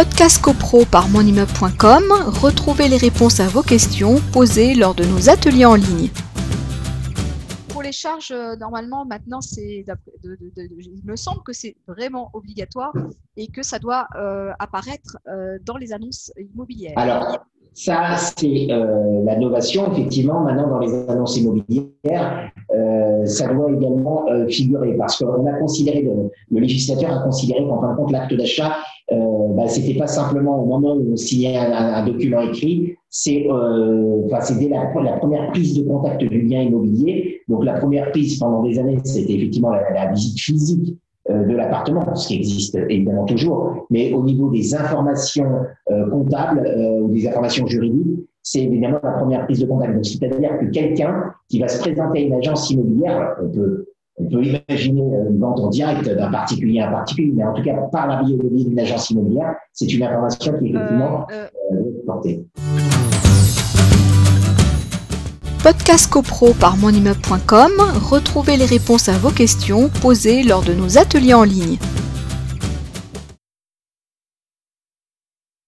Podcast CoPro par monimmeuble.com, retrouvez les réponses à vos questions posées lors de nos ateliers en ligne. Pour les charges, euh, normalement, maintenant, c'est, de, il me semble que c'est vraiment obligatoire et que ça doit euh, apparaître euh, dans les annonces immobilières. Alors, ça, c'est euh, la novation, effectivement, maintenant dans les annonces immobilières. Euh, ça doit également euh, figurer parce qu'on a considéré, le, le, législateur a considéré qu'en fin de compte, l'acte d'achat, euh, bah, c'était pas simplement au moment où on signait un, document écrit, c'est euh, dès la, la, première prise de contact du bien immobilier. Donc, la première prise pendant des années, c'était effectivement la, visite physique euh, de l'appartement, ce qui existe évidemment toujours, mais au niveau des informations euh, comptables euh, ou des informations juridiques, c'est évidemment la première prise de contact. Donc, c'est-à-dire que quelqu'un qui va se présenter à une agence immobilière, on peut, on peut imaginer une vente en direct d'un particulier à un particulier, mais en tout cas, par la biais d'une agence immobilière, c'est une information qui est effectivement euh, euh... portée. Podcast CoPro par monimmeuble.com, retrouvez les réponses à vos questions posées lors de nos ateliers en ligne.